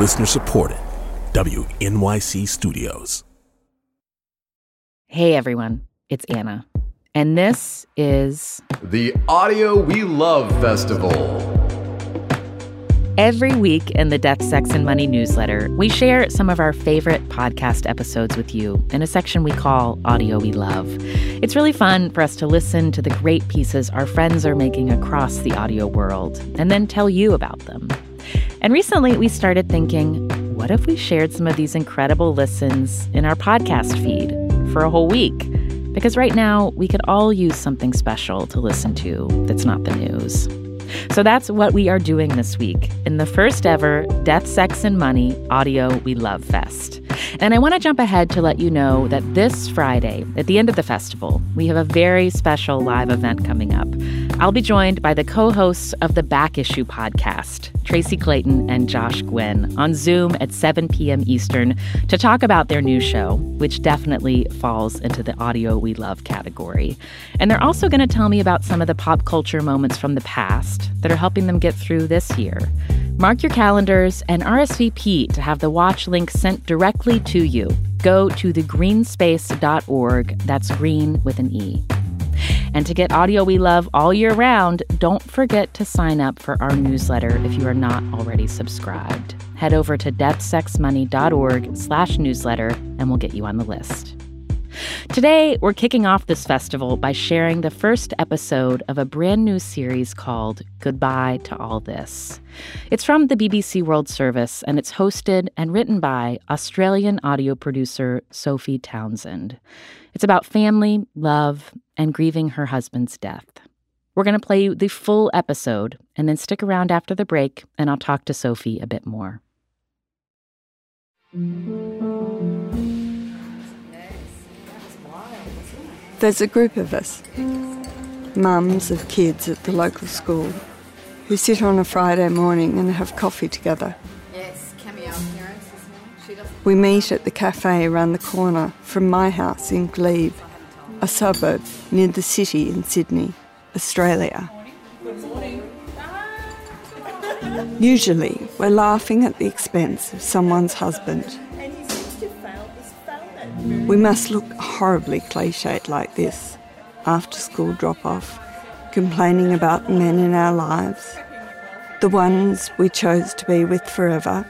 Listener supported. WNYC Studios. Hey everyone, it's Anna. And this is the Audio We Love Festival. Every week in the Death, Sex, and Money newsletter, we share some of our favorite podcast episodes with you in a section we call Audio We Love. It's really fun for us to listen to the great pieces our friends are making across the audio world and then tell you about them. And recently, we started thinking what if we shared some of these incredible listens in our podcast feed for a whole week? Because right now, we could all use something special to listen to that's not the news. So that's what we are doing this week in the first ever Death, Sex, and Money Audio We Love Fest. And I want to jump ahead to let you know that this Friday, at the end of the festival, we have a very special live event coming up. I'll be joined by the co hosts of the Back Issue podcast, Tracy Clayton and Josh Gwynn, on Zoom at 7 p.m. Eastern to talk about their new show, which definitely falls into the audio we love category. And they're also going to tell me about some of the pop culture moments from the past that are helping them get through this year. Mark your calendars and RSVP to have the watch link sent directly to you. Go to thegreenspace.org. That's green with an E. And to get audio we love all year round, don't forget to sign up for our newsletter if you are not already subscribed. Head over to deathsexmoney.org slash newsletter and we'll get you on the list. Today, we're kicking off this festival by sharing the first episode of a brand new series called Goodbye to All This. It's from the BBC World Service and it's hosted and written by Australian audio producer Sophie Townsend. It's about family, love, and grieving her husband's death. We're going to play you the full episode and then stick around after the break and I'll talk to Sophie a bit more. There's a group of us, mums of kids at the local school, who sit on a Friday morning and have coffee together. Yes, cameo We meet at the cafe around the corner from my house in Glebe, a suburb near the city in Sydney, Australia. Usually, we're laughing at the expense of someone's husband. We must look horribly cliched like this after school drop off, complaining about men in our lives, the ones we chose to be with forever,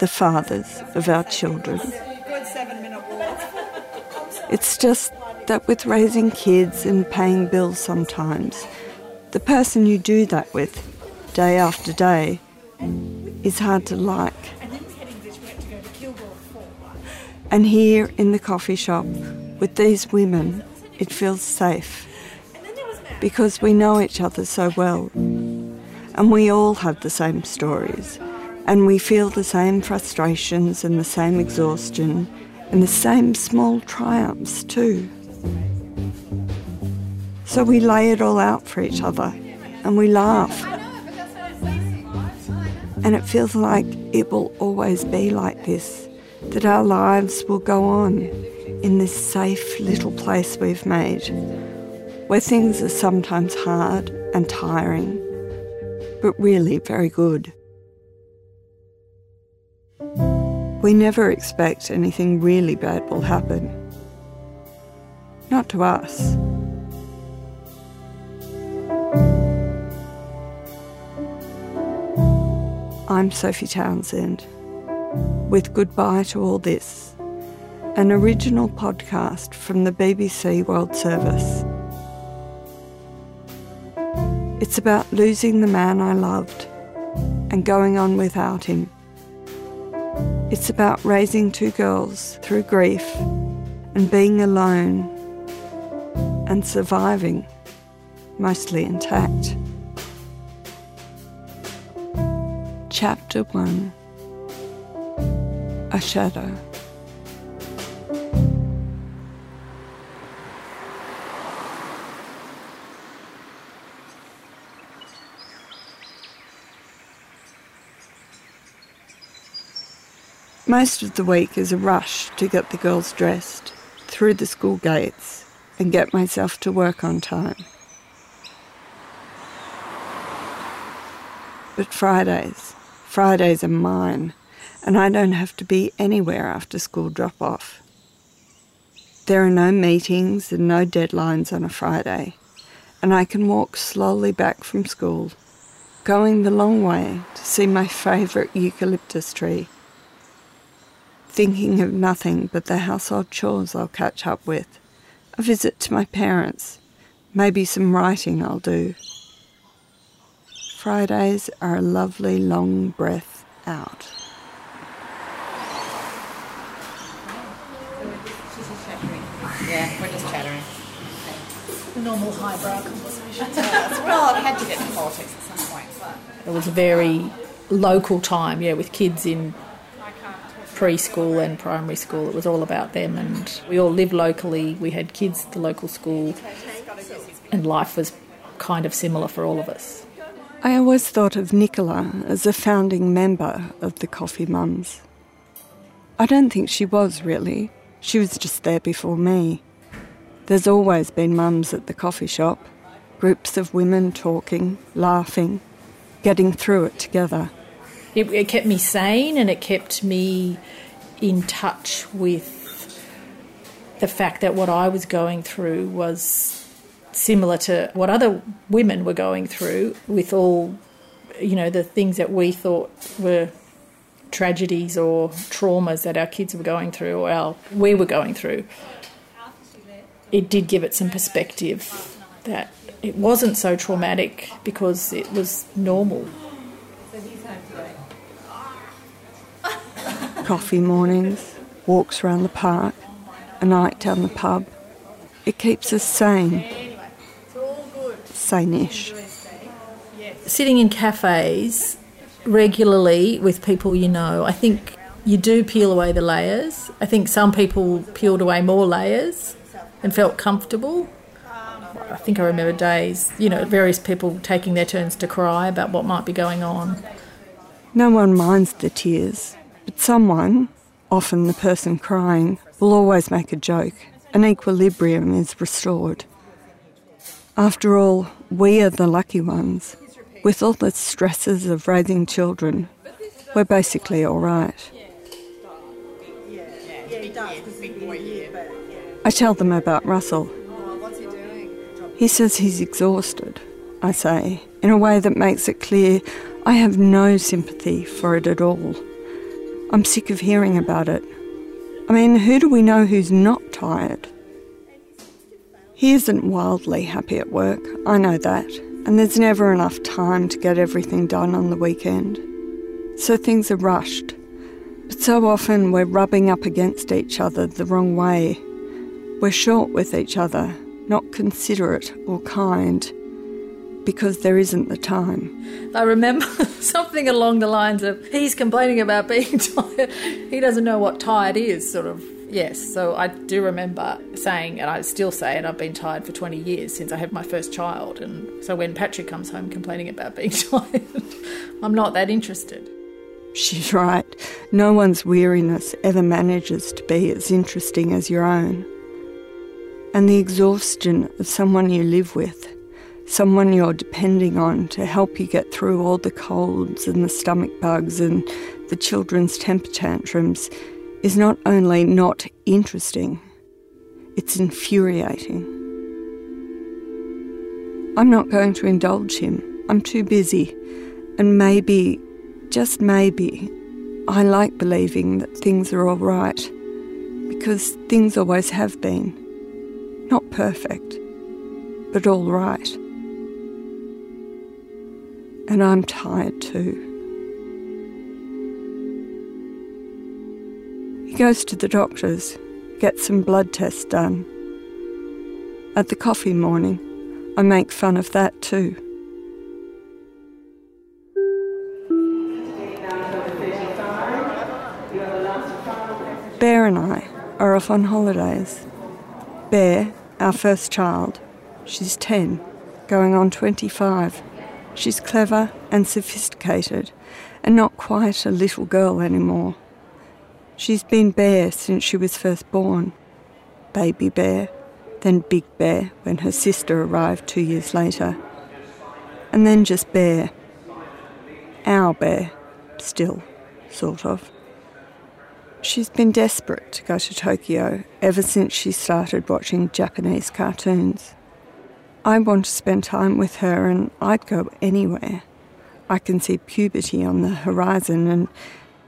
the fathers of our children. It's just that with raising kids and paying bills sometimes, the person you do that with, day after day, is hard to like. And here in the coffee shop with these women, it feels safe because we know each other so well. And we all have the same stories. And we feel the same frustrations and the same exhaustion and the same small triumphs too. So we lay it all out for each other and we laugh. And it feels like it will always be like this that our lives will go on in this safe little place we've made, where things are sometimes hard and tiring, but really very good. We never expect anything really bad will happen. Not to us. I'm Sophie Townsend with Goodbye to All This, an original podcast from the BBC World Service. It's about losing the man I loved and going on without him. It's about raising two girls through grief and being alone and surviving, mostly intact. Chapter 1 a shadow. Most of the week is a rush to get the girls dressed, through the school gates, and get myself to work on time. But Fridays, Fridays are mine and I don't have to be anywhere after school drop off. There are no meetings and no deadlines on a Friday, and I can walk slowly back from school, going the long way to see my favourite eucalyptus tree, thinking of nothing but the household chores I'll catch up with, a visit to my parents, maybe some writing I'll do. Fridays are a lovely long breath out. Yeah, we're just chattering. The normal highbrow conversation. well, I've had to get to politics at some point, but. It was a very local time, yeah, with kids in preschool and primary school. It was all about them, and we all lived locally. We had kids at the local school, and life was kind of similar for all of us. I always thought of Nicola as a founding member of the Coffee Mums. I don't think she was really. She was just there before me. There's always been mums at the coffee shop, groups of women talking, laughing, getting through it together. It, it kept me sane and it kept me in touch with the fact that what I was going through was similar to what other women were going through with all you know the things that we thought were tragedies or traumas that our kids were going through or our, we were going through it did give it some perspective that it wasn't so traumatic because it was normal Coffee mornings, walks around the park, a night down the pub. It keeps us sane. Sane-ish. sitting in cafes regularly with people you know, I think you do peel away the layers. I think some people peeled away more layers and felt comfortable. I think I remember days, you know, various people taking their turns to cry about what might be going on. No one minds the tears, but someone, often the person crying, will always make a joke. An equilibrium is restored. After all, we are the lucky ones. With all the stresses of raising children, we're basically all right. I tell them about Russell. He says he's exhausted, I say, in a way that makes it clear I have no sympathy for it at all. I'm sick of hearing about it. I mean, who do we know who's not tired? He isn't wildly happy at work, I know that, and there's never enough time to get everything done on the weekend. So things are rushed. But so often we're rubbing up against each other the wrong way. We're short with each other, not considerate or kind, because there isn't the time. I remember something along the lines of he's complaining about being tired. He doesn't know what tired is, sort of. Yes, so I do remember saying, and I still say it, I've been tired for 20 years since I had my first child. And so when Patrick comes home complaining about being tired, I'm not that interested. She's right. No one's weariness ever manages to be as interesting as your own. And the exhaustion of someone you live with, someone you're depending on to help you get through all the colds and the stomach bugs and the children's temper tantrums, is not only not interesting, it's infuriating. I'm not going to indulge him. I'm too busy. And maybe, just maybe, I like believing that things are all right. Because things always have been. Not perfect, but all right. And I'm tired too. He goes to the doctor's, gets some blood tests done. At the coffee morning, I make fun of that too. Bear and I are off on holidays. Bear, our first child, she's 10, going on 25. She's clever and sophisticated, and not quite a little girl anymore. She's been Bear since she was first born. Baby Bear, then Big Bear when her sister arrived two years later. And then just Bear. Our Bear, still, sort of. She's been desperate to go to Tokyo ever since she started watching Japanese cartoons. I want to spend time with her and I'd go anywhere. I can see puberty on the horizon and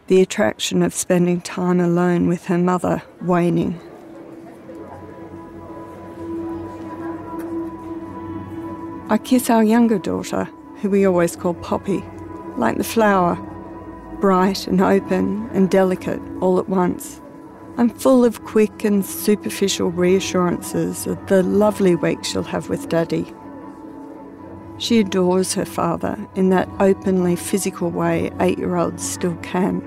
the attraction of spending time alone with her mother waning. I kiss our younger daughter, who we always call Poppy, like the flower, bright and open and delicate all at once. I'm full of quick and superficial reassurances of the lovely week she'll have with Daddy. She adores her father in that openly physical way eight year olds still can.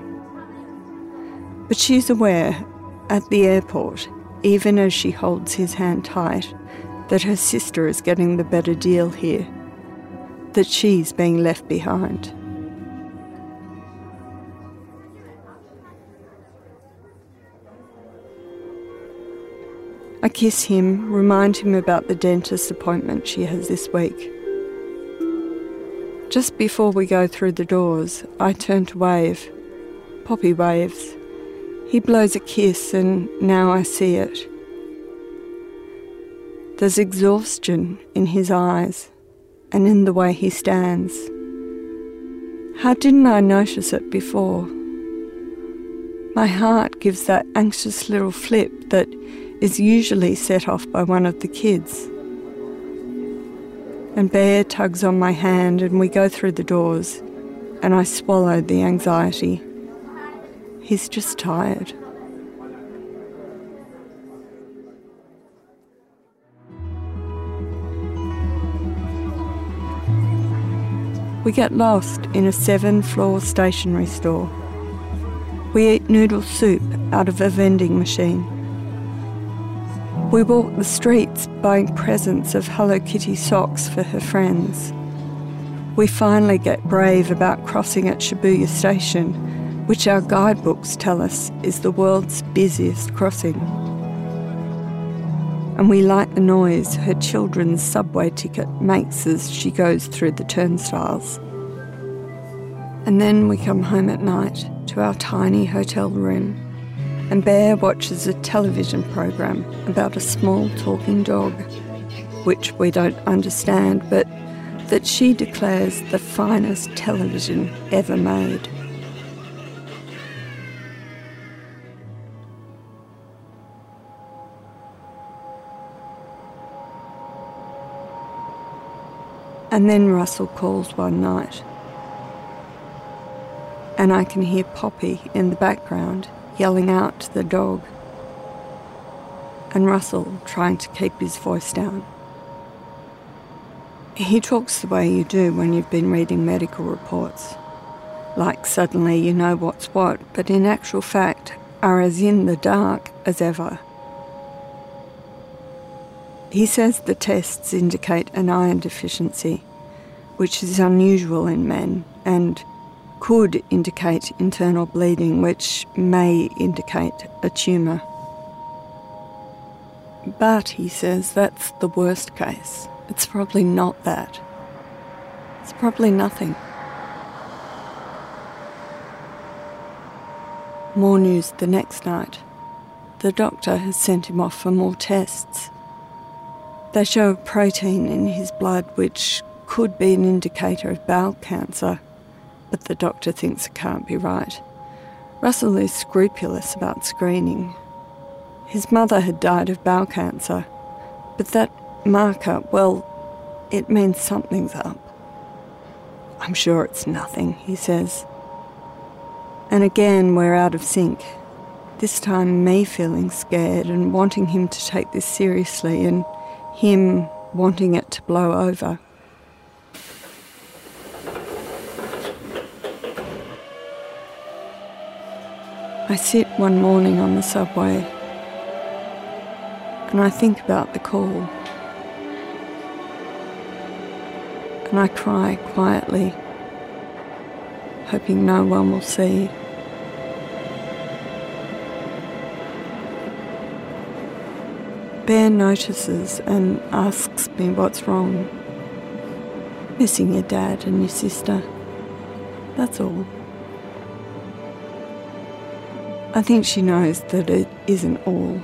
But she's aware at the airport, even as she holds his hand tight, that her sister is getting the better deal here, that she's being left behind. I kiss him, remind him about the dentist appointment she has this week. Just before we go through the doors, I turn to wave. Poppy waves. He blows a kiss, and now I see it. There's exhaustion in his eyes and in the way he stands. How didn't I notice it before? My heart gives that anxious little flip that is usually set off by one of the kids. And Bear tugs on my hand, and we go through the doors, and I swallow the anxiety. He's just tired. We get lost in a seven floor stationery store. We eat noodle soup out of a vending machine. We walk the streets buying presents of Hello Kitty socks for her friends. We finally get brave about crossing at Shibuya Station, which our guidebooks tell us is the world's busiest crossing. And we like the noise her children's subway ticket makes as she goes through the turnstiles. And then we come home at night to our tiny hotel room and Bear watches a television program about a small talking dog, which we don't understand, but that she declares the finest television ever made. And then Russell calls one night. And I can hear Poppy in the background yelling out to the dog, and Russell trying to keep his voice down. He talks the way you do when you've been reading medical reports. Like suddenly you know what's what, but in actual fact are as in the dark as ever. He says the tests indicate an iron deficiency, which is unusual in men, and could indicate internal bleeding, which may indicate a tumour. But he says that's the worst case. It's probably not that. It's probably nothing. More news the next night. The doctor has sent him off for more tests. They show a protein in his blood which could be an indicator of bowel cancer but the doctor thinks it can't be right. Russell is scrupulous about screening. His mother had died of bowel cancer, but that marker, well, it means something's up. I'm sure it's nothing, he says. And again, we're out of sync. This time, me feeling scared and wanting him to take this seriously, and him wanting it to blow over. I sit one morning on the subway and I think about the call. And I cry quietly, hoping no one will see. Bear notices and asks me what's wrong. Missing your dad and your sister. That's all. I think she knows that it isn't all.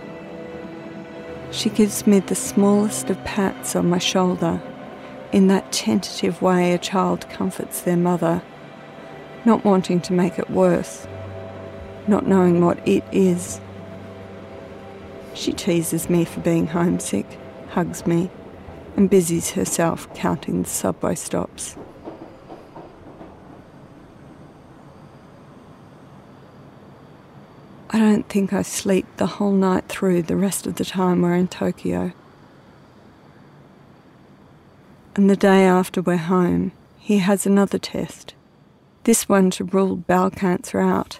She gives me the smallest of pats on my shoulder in that tentative way a child comforts their mother, not wanting to make it worse, not knowing what it is. She teases me for being homesick, hugs me, and busies herself counting the subway stops. I don't think I sleep the whole night through the rest of the time we're in Tokyo. And the day after we're home, he has another test. This one to rule bowel cancer out.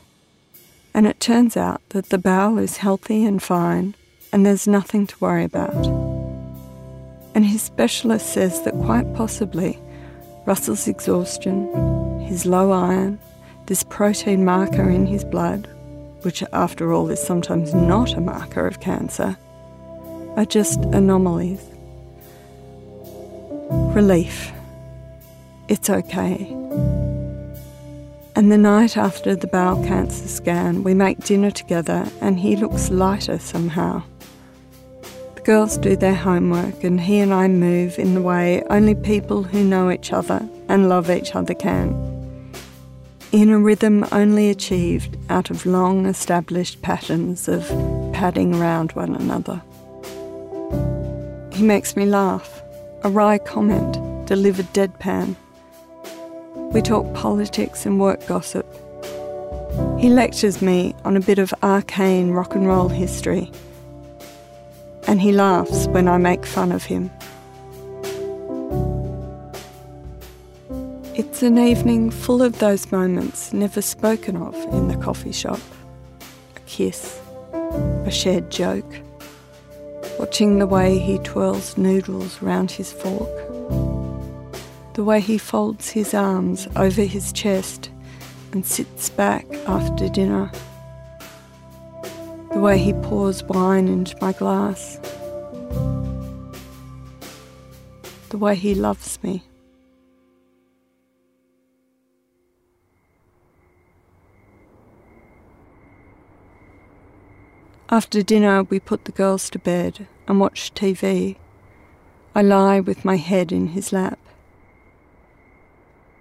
And it turns out that the bowel is healthy and fine, and there's nothing to worry about. And his specialist says that quite possibly Russell's exhaustion, his low iron, this protein marker in his blood, which after all is sometimes not a marker of cancer, are just anomalies. Relief. It's okay. And the night after the bowel cancer scan, we make dinner together and he looks lighter somehow. The girls do their homework and he and I move in the way only people who know each other and love each other can in a rhythm only achieved out of long established patterns of padding around one another. He makes me laugh, a wry comment delivered deadpan. We talk politics and work gossip. He lectures me on a bit of arcane rock and roll history, and he laughs when I make fun of him. It's an evening full of those moments never spoken of in the coffee shop. A kiss, a shared joke, watching the way he twirls noodles round his fork, the way he folds his arms over his chest and sits back after dinner, the way he pours wine into my glass, the way he loves me. After dinner, we put the girls to bed and watch TV. I lie with my head in his lap.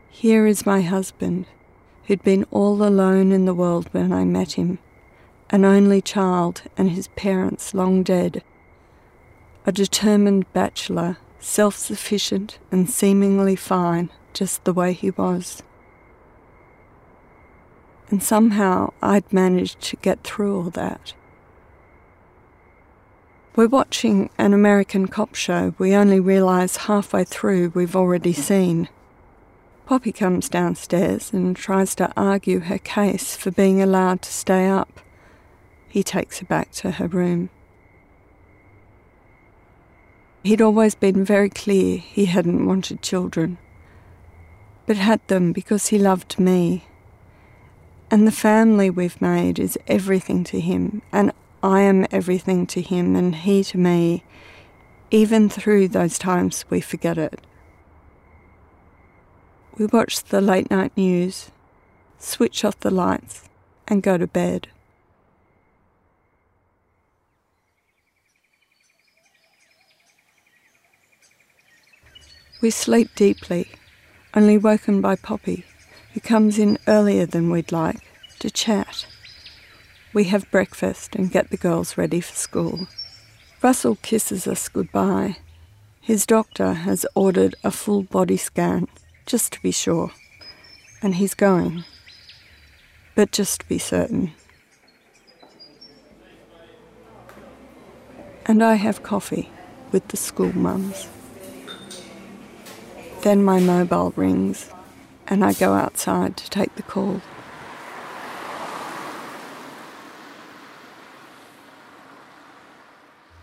Here is my husband, who'd been all alone in the world when I met him, an only child and his parents long dead. A determined bachelor, self sufficient and seemingly fine, just the way he was. And somehow I'd managed to get through all that. We're watching an American cop show we only realise halfway through we've already seen. Poppy comes downstairs and tries to argue her case for being allowed to stay up. He takes her back to her room. He'd always been very clear he hadn't wanted children, but had them because he loved me. And the family we've made is everything to him, and I am everything to him and he to me, even through those times we forget it. We watch the late night news, switch off the lights, and go to bed. We sleep deeply, only woken by Poppy, who comes in earlier than we'd like to chat. We have breakfast and get the girls ready for school. Russell kisses us goodbye. His doctor has ordered a full body scan, just to be sure. And he's going. But just to be certain. And I have coffee with the school mums. Then my mobile rings, and I go outside to take the call.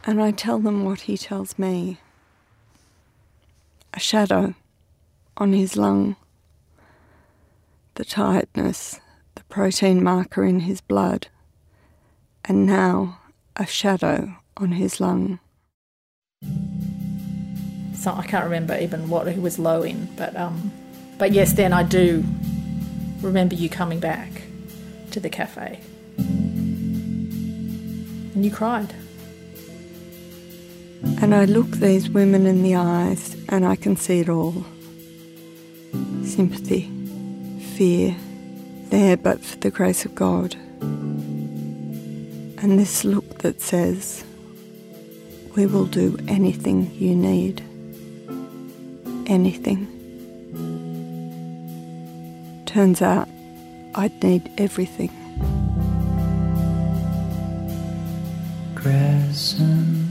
And I tell them what he tells me a shadow on his lung, the tiredness, the protein marker in his blood, and now a shadow on his lung. So I can't remember even what he was low in, but um, but yes, then I do remember you coming back to the cafe. And you cried. And I look these women in the eyes and I can see it all sympathy, fear, there but for the grace of God. And this look that says, We will do anything you need. Anything. Turns out I'd need everything. Crescent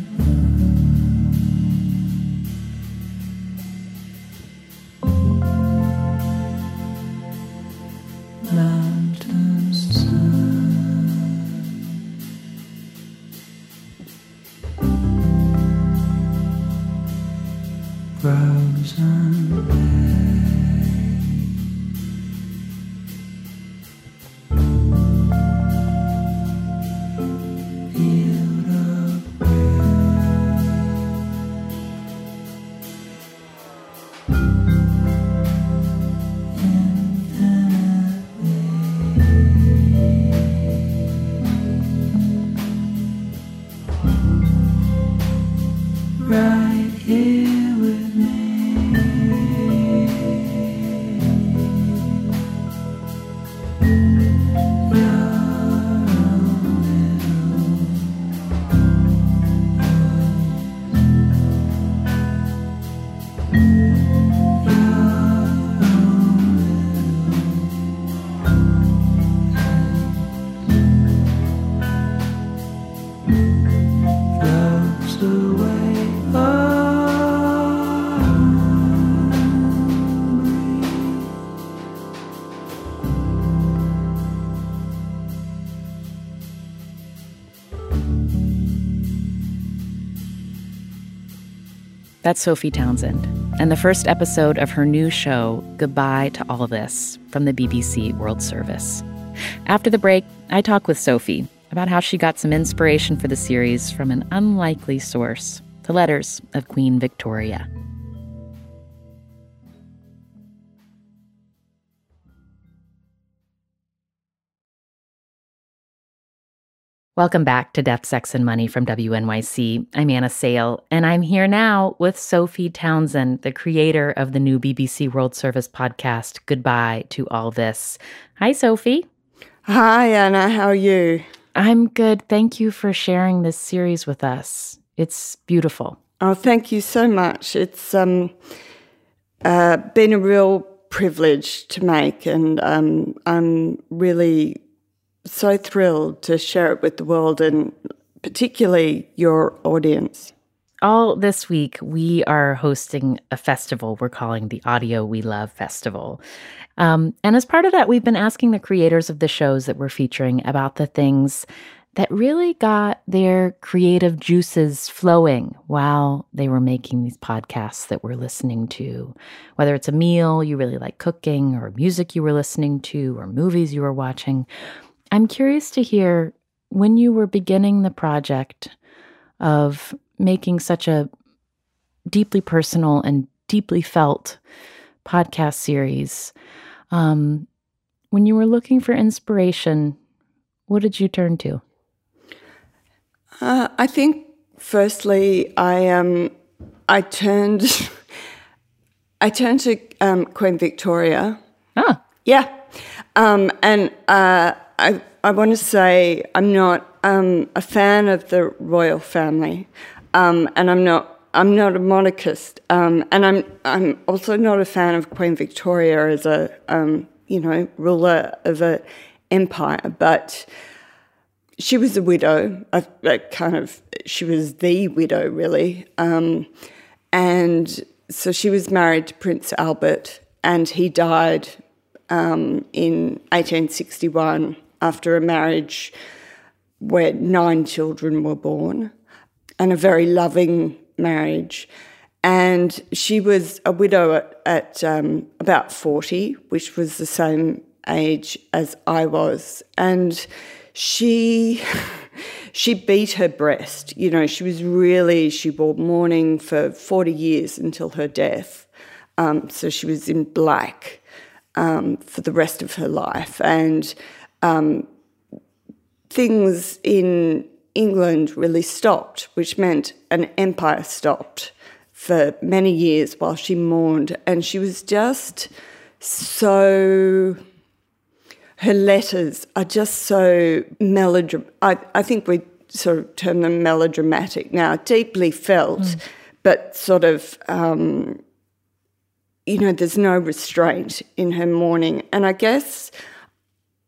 That's Sophie Townsend, and the first episode of her new show, Goodbye to All This, from the BBC World Service. After the break, I talk with Sophie about how she got some inspiration for the series from an unlikely source the letters of Queen Victoria. Welcome back to Death, Sex, and Money from WNYC. I'm Anna Sale, and I'm here now with Sophie Townsend, the creator of the new BBC World Service podcast, Goodbye to All This. Hi, Sophie. Hi, Anna, how are you? I'm good. Thank you for sharing this series with us. It's beautiful. Oh, thank you so much. It's um, uh, been a real privilege to make, and um, I'm really so thrilled to share it with the world and particularly your audience. All this week, we are hosting a festival we're calling the Audio We Love Festival. Um, and as part of that, we've been asking the creators of the shows that we're featuring about the things that really got their creative juices flowing while they were making these podcasts that we're listening to. Whether it's a meal you really like cooking, or music you were listening to, or movies you were watching. I'm curious to hear when you were beginning the project of making such a deeply personal and deeply felt podcast series. Um, when you were looking for inspiration, what did you turn to? Uh, I think, firstly, I um, I turned I turned to um, Queen Victoria. Ah, Yeah, um, and uh, I I want to say I'm not um, a fan of the royal family, um, and I'm not I'm not a monarchist, um, and I'm I'm also not a fan of Queen Victoria as a um, you know ruler of a empire, but she was a widow. A, a kind of she was the widow, really, um, and so she was married to Prince Albert, and he died um, in 1861 after a marriage where nine children were born, and a very loving marriage. And she was a widow at, at um, about 40, which was the same age as I was. And she she beat her breast. You know, she was really she wore mourning for 40 years until her death. Um, so she was in black um, for the rest of her life. And um, things in England really stopped, which meant an empire stopped for many years while she mourned. And she was just so. Her letters are just so melodramatic. I, I think we sort of term them melodramatic now, deeply felt, but sort of um, you know, there's no restraint in her mourning. And I guess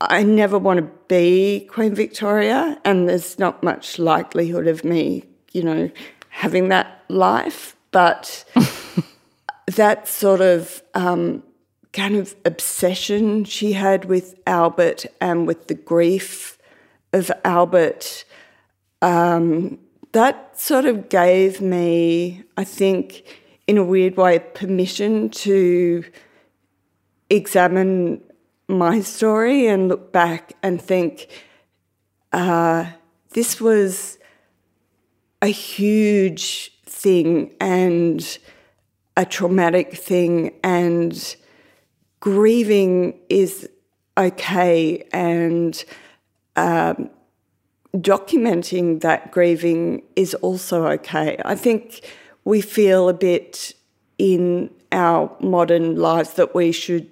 I never want to be Queen Victoria, and there's not much likelihood of me, you know, having that life. But that sort of um, kind of obsession she had with Albert and with the grief of Albert, um, that sort of gave me, I think, in a weird way, permission to examine my story and look back and think uh, this was a huge thing and a traumatic thing, and grieving is okay, and um, documenting that grieving is also okay. I think we feel a bit in our modern lives that we should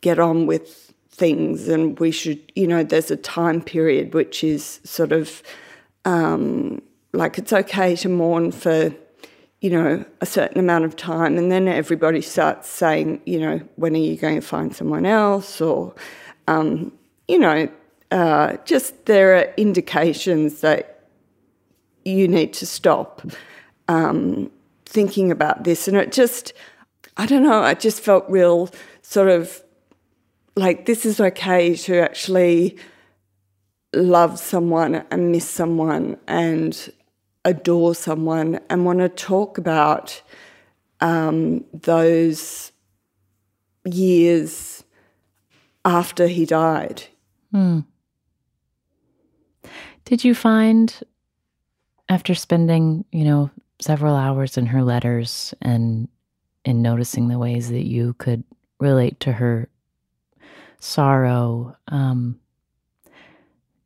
get on with things and we should, you know, there's a time period which is sort of um, like it's okay to mourn for, you know, a certain amount of time and then everybody starts saying, you know, when are you going to find someone else or, um, you know, uh, just there are indications that you need to stop um, thinking about this. And it just, I don't know, I just felt real sort of like this is okay to actually love someone and miss someone and adore someone and want to talk about um, those years after he died. Did you find, after spending, you know, several hours in her letters and in noticing the ways that you could relate to her sorrow, um,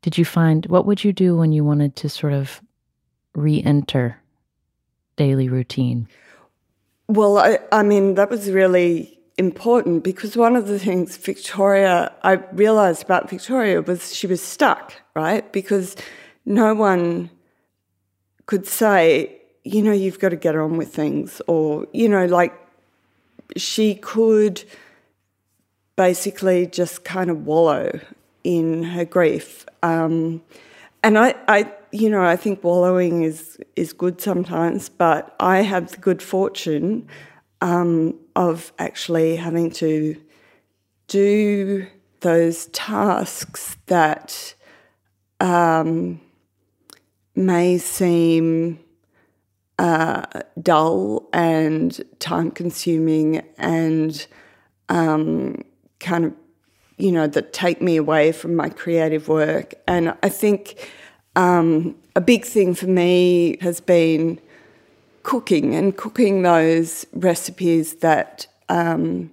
did you find what would you do when you wanted to sort of re-enter daily routine? Well, I, I mean, that was really important because one of the things Victoria, I realised about Victoria was she was stuck, right? Because no one could say, you know, you've got to get on with things, or, you know, like she could basically just kind of wallow in her grief. Um, and I, I, you know, I think wallowing is is good sometimes, but I have the good fortune um, of actually having to do those tasks that um, may seem uh, dull and time consuming and um, kind of, you know, that take me away from my creative work. And I think um, a big thing for me has been cooking and cooking those recipes that um,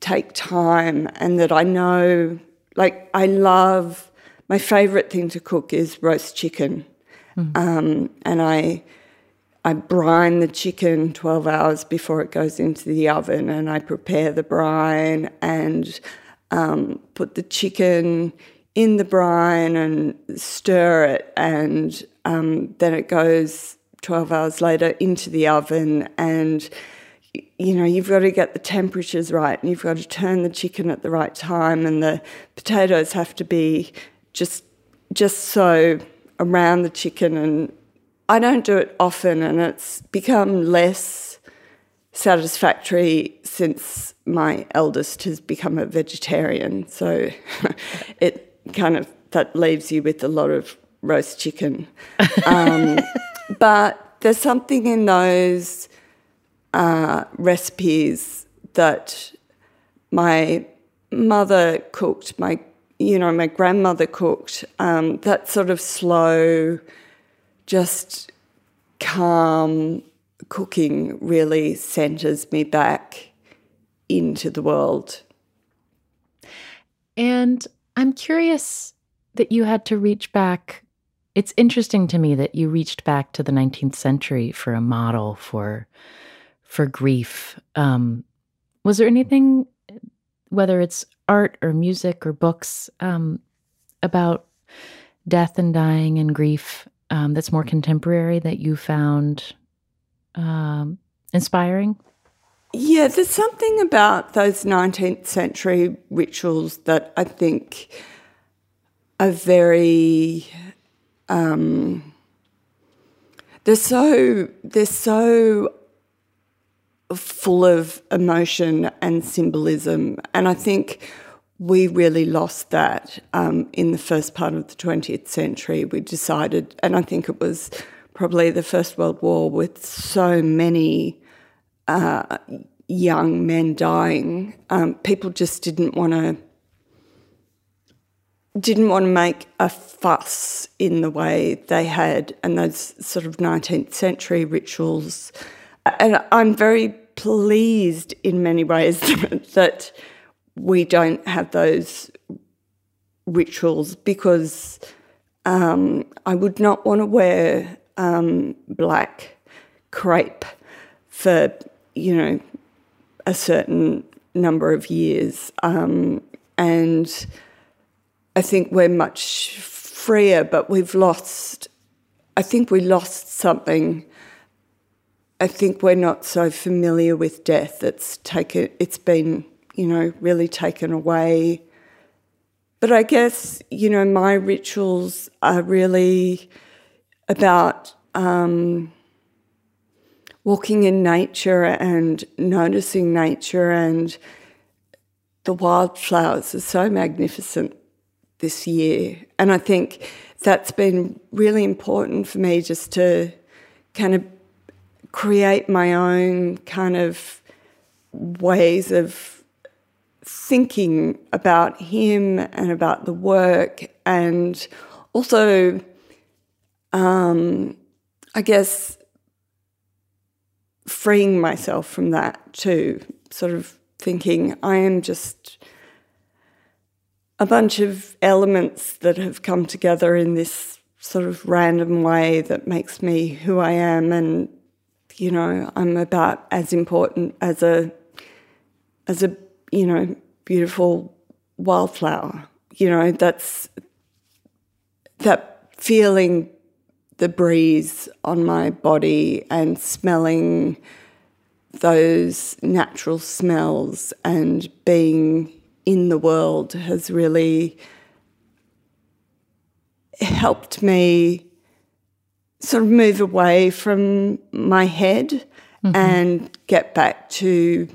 take time and that I know, like, I love, my favourite thing to cook is roast chicken. Um, and I, I brine the chicken 12 hours before it goes into the oven and I prepare the brine and um, put the chicken in the brine and stir it and um, then it goes 12 hours later into the oven. And you know you've got to get the temperatures right and you've got to turn the chicken at the right time and the potatoes have to be just just so around the chicken and I don't do it often and it's become less satisfactory since my eldest has become a vegetarian so it kind of that leaves you with a lot of roast chicken um, but there's something in those uh, recipes that my mother cooked, my you know my grandmother cooked. Um, that sort of slow, just calm cooking really centers me back into the world. And I'm curious that you had to reach back It's interesting to me that you reached back to the 19th century for a model for for grief. Um, was there anything, whether it's art or music or books, um, about death and dying and grief um, that's more contemporary that you found um, inspiring? Yeah, there's something about those 19th century rituals that I think are very. Um, they're so they're so full of emotion and symbolism, and I think we really lost that um, in the first part of the 20th century. We decided, and I think it was probably the First World War with so many uh, young men dying. Um, people just didn't want to didn't want to make a fuss in the way they had, and those sort of 19th century rituals. And I'm very pleased in many ways that we don't have those rituals because um, I would not want to wear um, black crepe for, you know, a certain number of years. Um, and I think we're much freer, but we've lost, I think we lost something. I think we're not so familiar with death. It's taken, it's been, you know, really taken away. But I guess, you know, my rituals are really about um, walking in nature and noticing nature and the wildflowers are so magnificent this year. And I think that's been really important for me just to kind of create my own kind of ways of thinking about him and about the work and also um, I guess freeing myself from that too, sort of thinking I am just a bunch of elements that have come together in this sort of random way that makes me who I am and you know I'm about as important as a as a you know beautiful wildflower you know that's that feeling the breeze on my body and smelling those natural smells and being in the world has really helped me sort of move away from my head mm-hmm. and get back to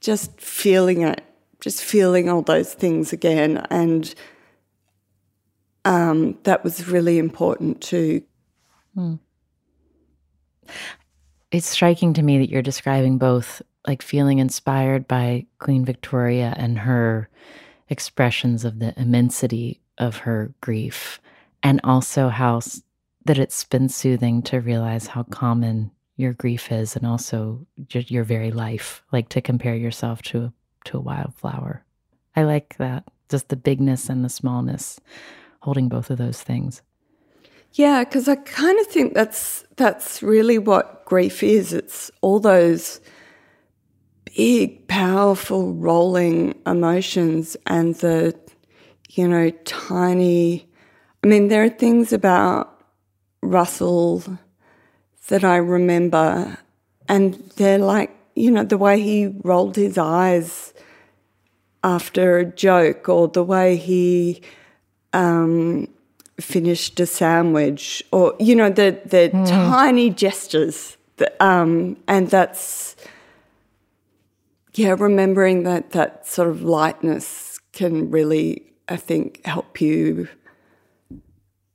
just feeling it, just feeling all those things again. And um, that was really important too. Mm. It's striking to me that you're describing both like feeling inspired by Queen Victoria and her expressions of the immensity of her grief, and also how that it's been soothing to realize how common your grief is, and also your very life, like to compare yourself to to a wildflower. I like that, just the bigness and the smallness, holding both of those things. Yeah, because I kind of think that's that's really what grief is. It's all those big, powerful, rolling emotions and the, you know, tiny. I mean, there are things about Russell that I remember, and they're like, you know, the way he rolled his eyes after a joke, or the way he um, finished a sandwich, or you know, the the mm. tiny gestures. That, um, and that's yeah, remembering that that sort of lightness can really, I think, help you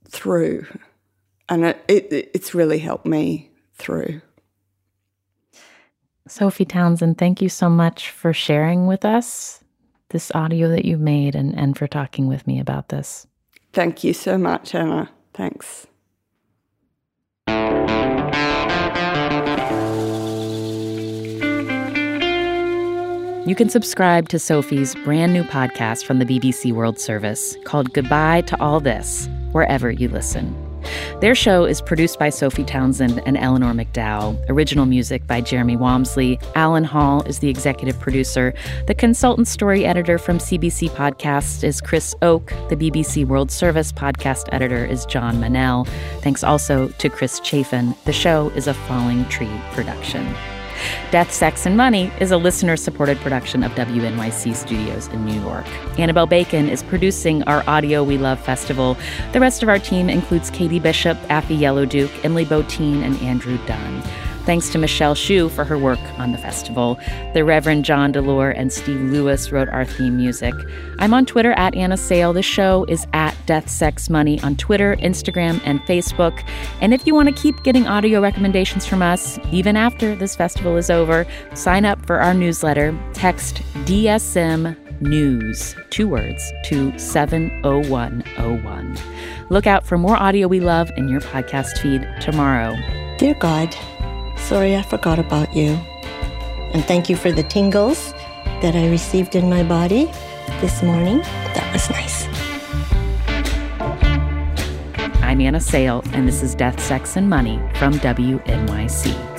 through, and it, it it's really helped me through. Sophie Townsend, thank you so much for sharing with us this audio that you made and, and for talking with me about this. Thank you so much, Anna. Thanks. You can subscribe to Sophie's brand new podcast from the BBC World Service called Goodbye to All This, wherever you listen. Their show is produced by Sophie Townsend and Eleanor McDowall. Original music by Jeremy Warmsley. Alan Hall is the executive producer. The consultant story editor from CBC Podcasts is Chris Oke. The BBC World Service podcast editor is Jon Manel. Thanks also to Chris Chafin. The show is a Falling Tree production. Death, Sex, and Money is a listener supported production of WNYC Studios in New York. Annabelle Bacon is producing our Audio We Love festival. The rest of our team includes Katie Bishop, Afi Yellow-Duke, Emily Botein, and Andrew Dunn. Thanks to Michelle Shu for her work on the festival. The Reverend John DeLore and Steve Lewis wrote our theme music. I'm on Twitter at Anna Sale. The show is at Death Sex Money on Twitter, Instagram, and Facebook. And if you want to keep getting audio recommendations from us, even after this festival is over, sign up for our newsletter. Text DSM News, two words, to 70101. Look out for more audio we love in your podcast feed tomorrow. Dear God, sorry I forgot about you. And thank you for the tingles that I received in my body this morning. That was nice. I'm Anna Sale, and this is Death, Sex, and Money from WNYC.